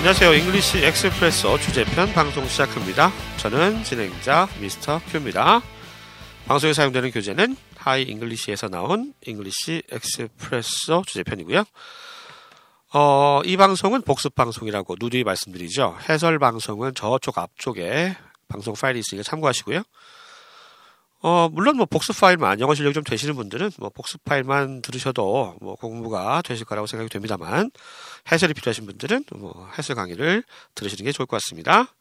안녕하세요. English Expresso 주제편 방송 시작합니다. 저는 진행자 Mr. Q입니다. 방송에 사용되는 교재는 Hi English에서 나온 English Expresso 주제편이고요. 어, 이 방송은 복습 방송이라고 누누이 말씀드리죠. 해설 방송은 저쪽 앞쪽에 방송 파일이 있으니까 참고하시고요. 어, 물론 뭐 복습 파일만, 영어 실력이 좀 되시는 분들은 뭐 복습 파일만 들으셔도 뭐 공부가 되실 거라고 생각이 됩니다만, 해설이 필요하신 분들은 뭐 해설 강의를 들으시는 게 좋을 것 같습니다.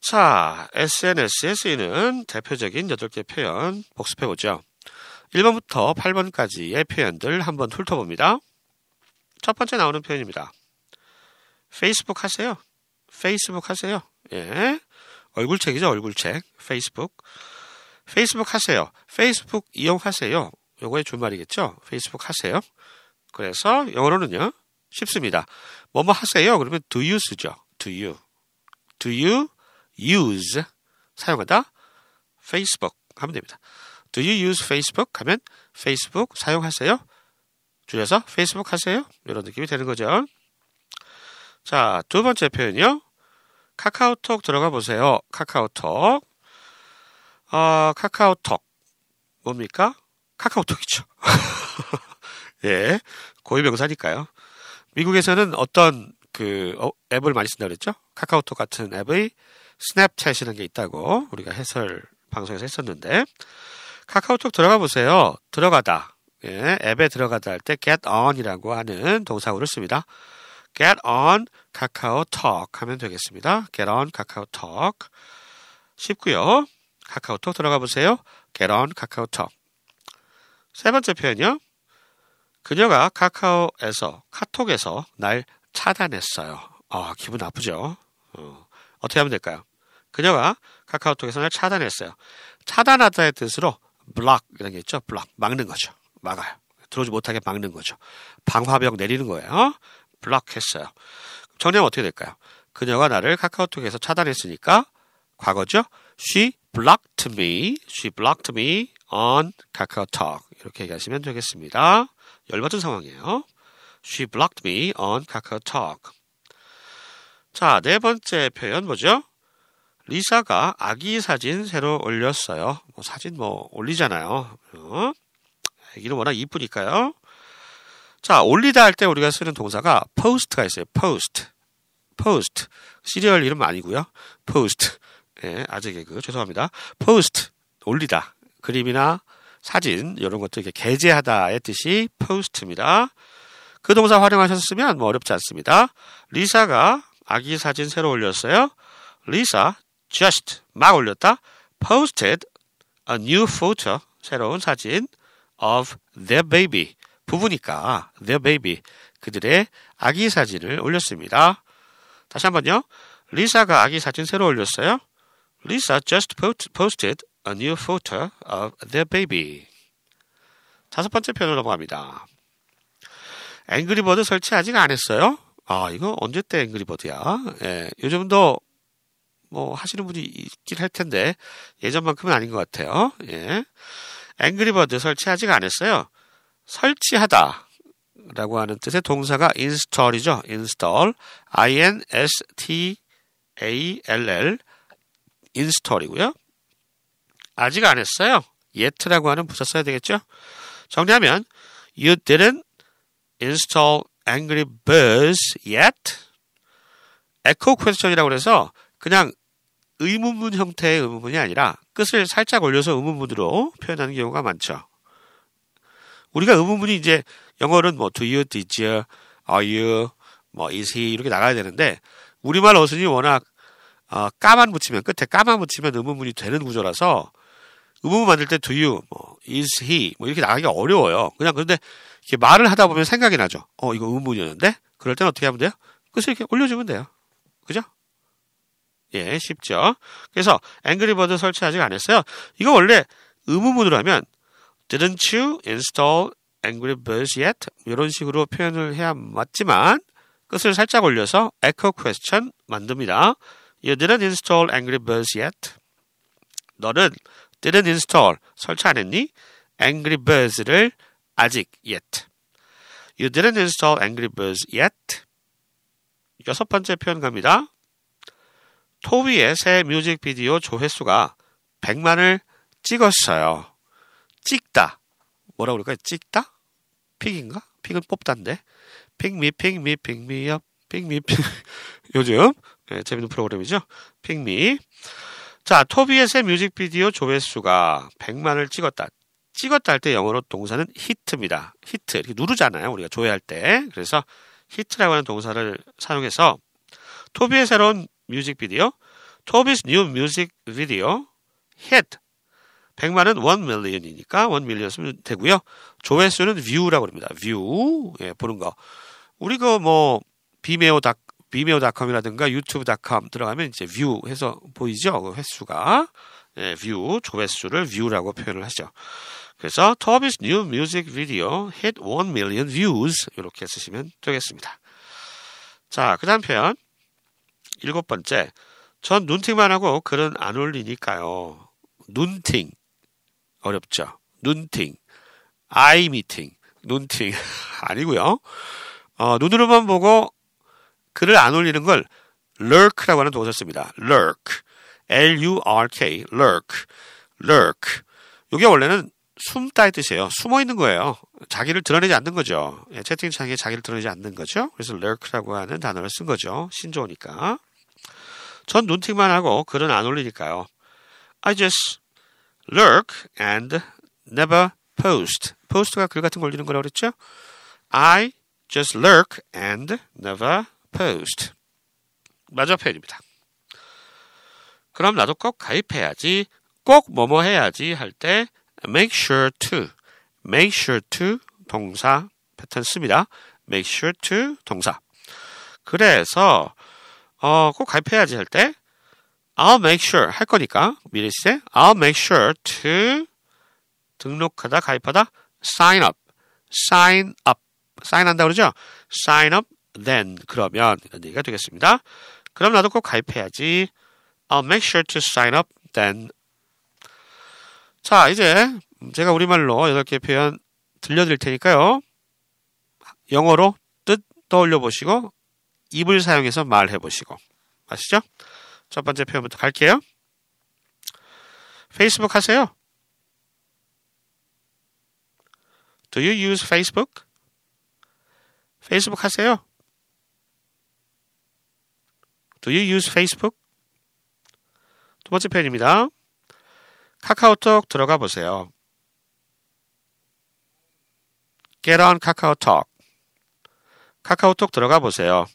자, SNS에 쓰이는 대표적인 8개 표현 복습해 보죠. 1번부터 8번까지의 표현들 한번 훑어봅니다. 첫 번째 나오는 표현입니다. 페이스북 하세요. 페이스북 하세요. 예. 얼굴책이죠, 얼굴책. 페이스북. 페이스북 하세요. 페이스북 이용하세요. 요거의 줄말이겠죠? 페이스북 하세요. 그래서 영어로는요, 쉽습니다. 뭐뭐 하세요? 그러면 do you 쓰죠. do you. do you use 사용하다 Facebook 하면 됩니다. Do you use Facebook 하면 Facebook 사용하세요. 줄여서 페이스북 하세요. 이런 느낌이 되는 거죠. 자, 두 번째 표현이요. 카카오톡 들어가 보세요. 카카오톡. 어, 카카오톡. 뭡니까? 카카오톡이죠. 예. 고유명사니까요. 미국에서는 어떤 그 어, 앱을 많이 쓴다고 그랬죠? 카카오톡 같은 앱의 스냅챗이라는 게 있다고 우리가 해설 방송에서 했었는데 카카오톡 들어가 보세요. 들어가다. 예, 앱에 들어가다 할 때 get on이라고 하는 동사구를 씁니다. get on 카카오톡 하면 되겠습니다. get on 카카오톡. 쉽고요. 카카오톡 들어가 보세요. get on 카카오톡. 세 번째 표현이요. 그녀가 카카오에서 카톡에서 날 차단했어요. 아, 기분 나쁘죠. 어, 어떻게 하면 될까요? 그녀가 카카오톡에서 날 차단했어요. 차단하다의 뜻으로 block 이런 게 있죠. block 막는 거죠. 막아요. 들어오지 못하게 막는 거죠. 방화벽 내리는 거예요. block 했어요. 정리하면 어떻게 될까요? 그녀가 나를 카카오톡에서 차단했으니까 과거죠. She blocked me. She blocked me on 카카오 톡. 이렇게 얘기하시면 되겠습니다. 열받은 상황이에요. She blocked me on 카카오 톡. 자, 네 번째 표현 뭐죠? 리사가 아기 사진 새로 올렸어요. 뭐 사진 뭐 올리잖아요. 어? 아기는 워낙 이쁘니까요. 자, 올리다 할 때 우리가 쓰는 동사가 post가 있어요. post. post. 시리얼 이름 아니고요. post. 예, 아재 개그 죄송합니다. post. 올리다. 그림이나 사진 이런 것들 이렇게 게재하다의 뜻이 post입니다. 그 동사 활용하셨으면 뭐 어렵지 않습니다. 리사가 아기 사진 새로 올렸어요. 리사 just 막 올렸다. posted a new photo 새로운 사진 of their baby 부부니까 their baby 그들의 아기 사진을 올렸습니다. 다시 한번요. 리사가 아기 사진 새로 올렸어요. Lisa just posted a new photo of their baby. 다섯 번째 표현으로 넘어갑니다. 앵그리버드 설치 아직 안 했어요? 아, 이거 언제 때 앵그리버드야? 예, 요즘도 뭐 하시는 분이 있긴 할 텐데 예전만큼은 아닌 것 같아요. 예. 앵그리버드 설치 아직 안 했어요. 설치하다 라고 하는 뜻의 동사가 install이죠. install. i-n-s-t-a-l-l install이고요. 아직 안 했어요. yet라고 하는 부사 써야 되겠죠? 정리하면 you didn't install Angry Birds yet? echo question이라고 그래서 그냥 의문문 형태의 의문문이 아니라 끝을 살짝 올려서 의문문으로 표현하는 경우가 많죠. 우리가 의문문이 이제 영어는 뭐 do you, did you, are you, 뭐 is he 이렇게 나가야 되는데 우리말 어순이 워낙 어, 까만 붙이면 끝에 까만 붙이면 의문문이 되는 구조라서 의문문 만들 때 do you, 뭐 is he 뭐 이렇게 나가기 어려워요. 그냥 그런데 이렇게 말을 하다 보면 생각이 나죠. 어 이거 의문문이었는데 그럴 때는 어떻게 하면 돼요? 끝을 이렇게 올려주면 돼요. 그죠? 예, 쉽죠. 그래서 앵그리버드 설치 아직 안 했어요. 이거 원래 의문문으로 하면 Didn't you install Angry Birds yet? 이런 식으로 표현을 해야 맞지만 끝을 살짝 올려서 echo question 만듭니다. You didn't install Angry Birds yet? 너는 didn't install 설치 안 했니? Angry Birds를 아직 yet. You didn't install Angry Birds yet? 여섯 번째 표현 갑니다. 토비의 새 뮤직비디오 조회수가 100만을 찍었어요. 찍다. 뭐라고 그럴까요? 찍다? pick인가? pick은 뽑다인데. 픽미, 픽미, 픽미업, 픽미, 픽. 요즘 네, 재밌는 프로그램이죠. pick me. 자, 토비의 새 뮤직비디오 조회수가 100만을 찍었다. 찍었다 할 때 영어로 동사는 히트입니다. 히트. 이렇게 누르잖아요. 우리가 조회할 때. 그래서 히트라고 하는 동사를 사용해서 토비의 새로운 뮤직비디오, new music video hit 100만은 1 million이니까 1 million 쓰면 되고요. 조회수는 view라고 합니다. view 예, 보는 거. 우리 그뭐 비메오 닷 비메오닷컴이라든가 유튜브닷컴 들어가면 이제 view 해서 보이죠? 그 횟수가 예, view 조회수를 view라고 표현을 하죠. 그래서 Toby's new music video hit 1 million views 이렇게 쓰시면 되겠습니다. 자, 그 다음 표현 일곱 번째 전 눈팅만 하고 글은 안 올리니까요. 눈팅 어렵죠. 눈팅 아이 미팅 눈팅 아니고요. 어, 눈으로만 보고 글을 안 올리는 걸 lurk라고 하는 동사를 씁니다. lurk L-U-R-K lurk lurk 이게 원래는 숨다의 뜻이에요. 숨어 있는 거예요. 자기를 드러내지 않는 거죠. 예, 채팅창에 자기를 드러내지 않는 거죠. 그래서 lurk라고 하는 단어를 쓴 거죠. 신조어니까. 전 눈팅만 하고 글은 안 올리니까요. I just lurk and never post. post가 글 같은 거 올리는 거라고 그랬죠? I just lurk and never post. 마저 표현입니다. 그럼 나도 꼭 가입해야지, 꼭 뭐뭐 해야지 할 때 make sure to, make sure to 동사 패턴 씁니다. make sure to 동사. 그래서 어, 꼭 가입해야지 할 때 I'll make sure 할 거니까 미리 시제 I'll make sure to 등록하다 가입하다 sign up sign up sign 한다 그러죠? sign up then 그러면 이런 얘기가 되겠습니다. 그럼 나도 꼭 가입해야지. I'll make sure to sign up then. 자, 이제 제가 우리말로 8개 표현 들려드릴 테니까요. 영어로 뜻 떠올려 보시고 입을 사용해서 말해 보시고 아시죠? 첫 번째 표현부터 갈게요. 페이스북 하세요? Do you use Facebook? 페이스북 하세요? Do you use Facebook? 두 번째 표현입니다. 카카오톡 들어가 보세요. Get on 카카오톡. 카카오톡 들어가 보세요.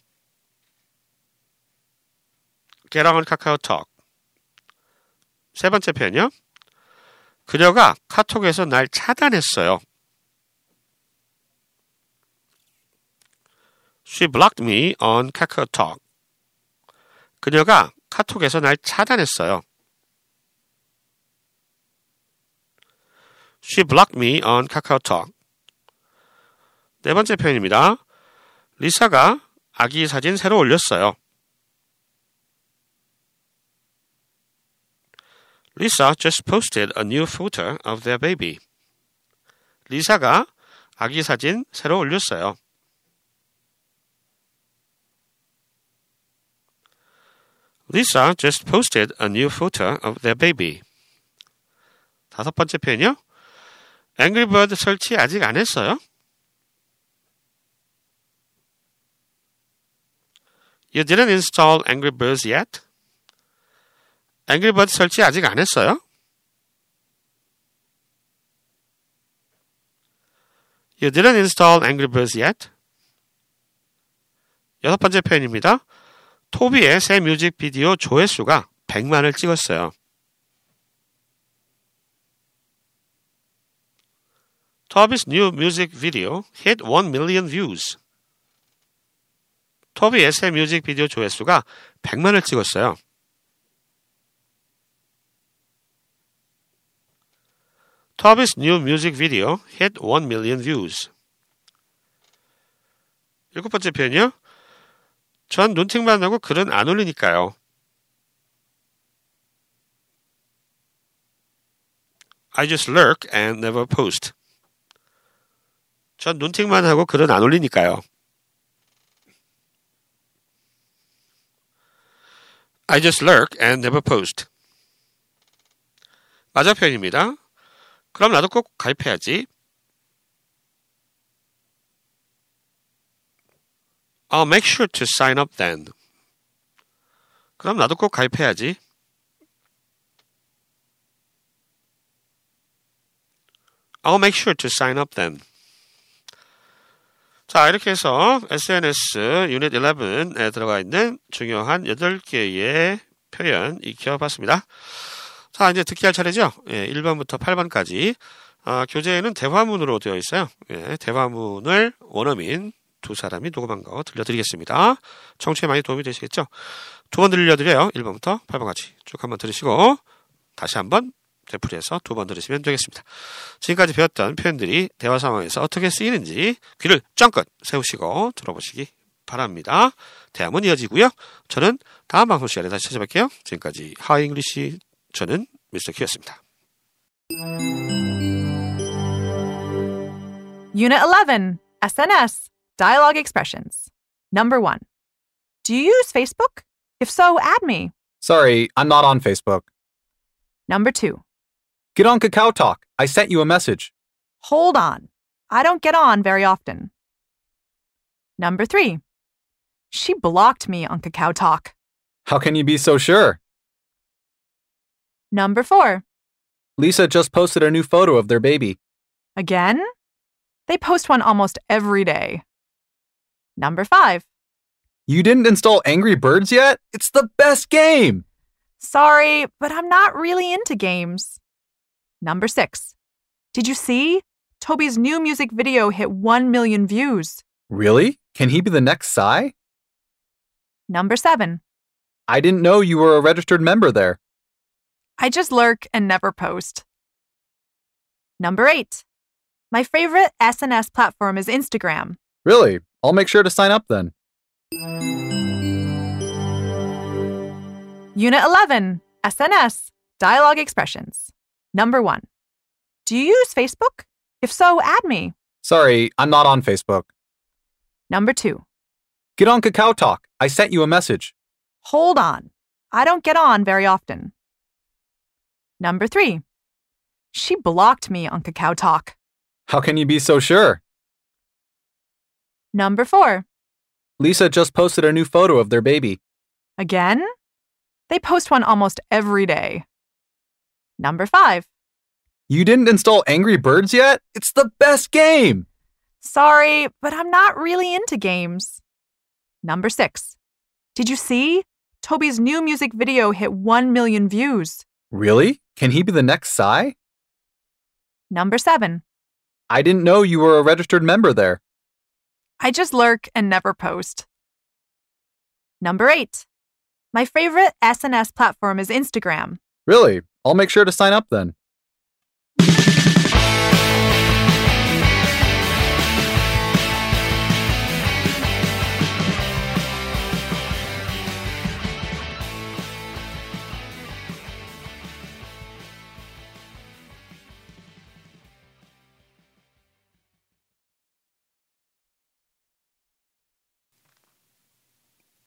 Get on 카카오톡. 세 번째 표현이요. 그녀가 카톡에서 날 차단했어요. She blocked me on KakaoTalk. 그녀가 카톡에서 날 차단했어요. She blocked me on KakaoTalk. 네 번째 표현입니다. 리사가 아기 사진 새로 올렸어요. Lisa just posted a new photo of their baby. 리사가 아기 사진 새로 올렸어요. Lisa just posted a new photo of their baby. 다섯 번째 표현이요. Angry Bird 설치 아직 안 했어요? You didn't install Angry Birds yet? Angry Bird 설치 아직 안 했어요? You didn't install Angry Birds yet? 여섯 번째 표현입니다. 토비의 새 뮤직비디오 조회수가 100만을 찍었어요. Toby's new music video hit 1 million views. 토비의 새 뮤직비디오 조회수가 100만을 찍었어요. Toby's new music video hit 1 million views. 일곱 번째 표현이요. 전 눈팅만 하고 글은 안 올리니까요. I just lurk and never post. 전 눈팅만 하고 글은 안 올리니까요. I just lurk and never post. 맞아 표현입니다. 그럼 나도 꼭 가입해야지. I'll make sure to sign up then. 그럼 나도 꼭 가입해야지. I'll make sure to sign up then. 자, 이렇게 해서 SNS 유닛 11에 들어가 있는 중요한 8개의 표현 익혀봤습니다. 자, 이제 듣기 할 차례죠? 예, 1번부터 8번까지. 아, 교재에는 대화문으로 되어 있어요. 예, 대화문을 원어민 두 사람이 녹음한 거 들려드리겠습니다. 청취에 많이 도움이 되시겠죠? 두 번 들려드려요. 1번부터 8번까지 쭉 한번 들으시고 다시 한번 되풀이해서 두 번 들으시면 되겠습니다. 지금까지 배웠던 표현들이 대화 상황에서 어떻게 쓰이는지 귀를 쫑긋 세우시고 들어보시기 바랍니다. 대화문 이어지고요. 저는 다음 방송 시간에 다시 찾아뵐게요. 지금까지 Hi English 저는 Mr. Q였습니다. Unit 11 SNS Dialogue Expressions. Number 1. Do you use Facebook? If so, add me. Sorry, I'm not on Facebook. Number 2. Get on Kakao Talk. I sent you a message. Hold on. I don't get on very often. Number 3. She blocked me on Kakao Talk. How can you be so sure? Number 4. Lisa just posted a new photo of their baby. Again? They post one almost every day. Number 5. You didn't install Angry Birds yet? It's the best game! Sorry, but I'm not really into games. Number 6. Did you see? Toby's new music video hit 1 million views. Really? Can he be the next Psy? Number 7. I didn't know you were a registered member there. I just lurk and never post. Number 8. My favorite SNS platform is Instagram. Really? I'll make sure to sign up then. Unit 11 SNS Dialogue Expressions. Number 1. Do you use Facebook? If so, add me. Sorry, I'm not on Facebook. Number 2. Get on Kakao Talk. I sent you a message. Hold on. I don't get on very often. Number 3. She blocked me on Kakao Talk. How can you be so sure? Number 4. Lisa just posted a new photo of their baby. Again? They post one almost every day. Number 5. You didn't install Angry Birds yet? It's the best game! Sorry, but I'm not really into games. Number 6. Did you see? Toby's new music video hit 1 million views. Really? Can he be the next Psy? Number 7. I didn't know you were a registered member there. I just lurk and never post. Number 8. My favorite SNS platform is Instagram. Really? I'll make sure to sign up then.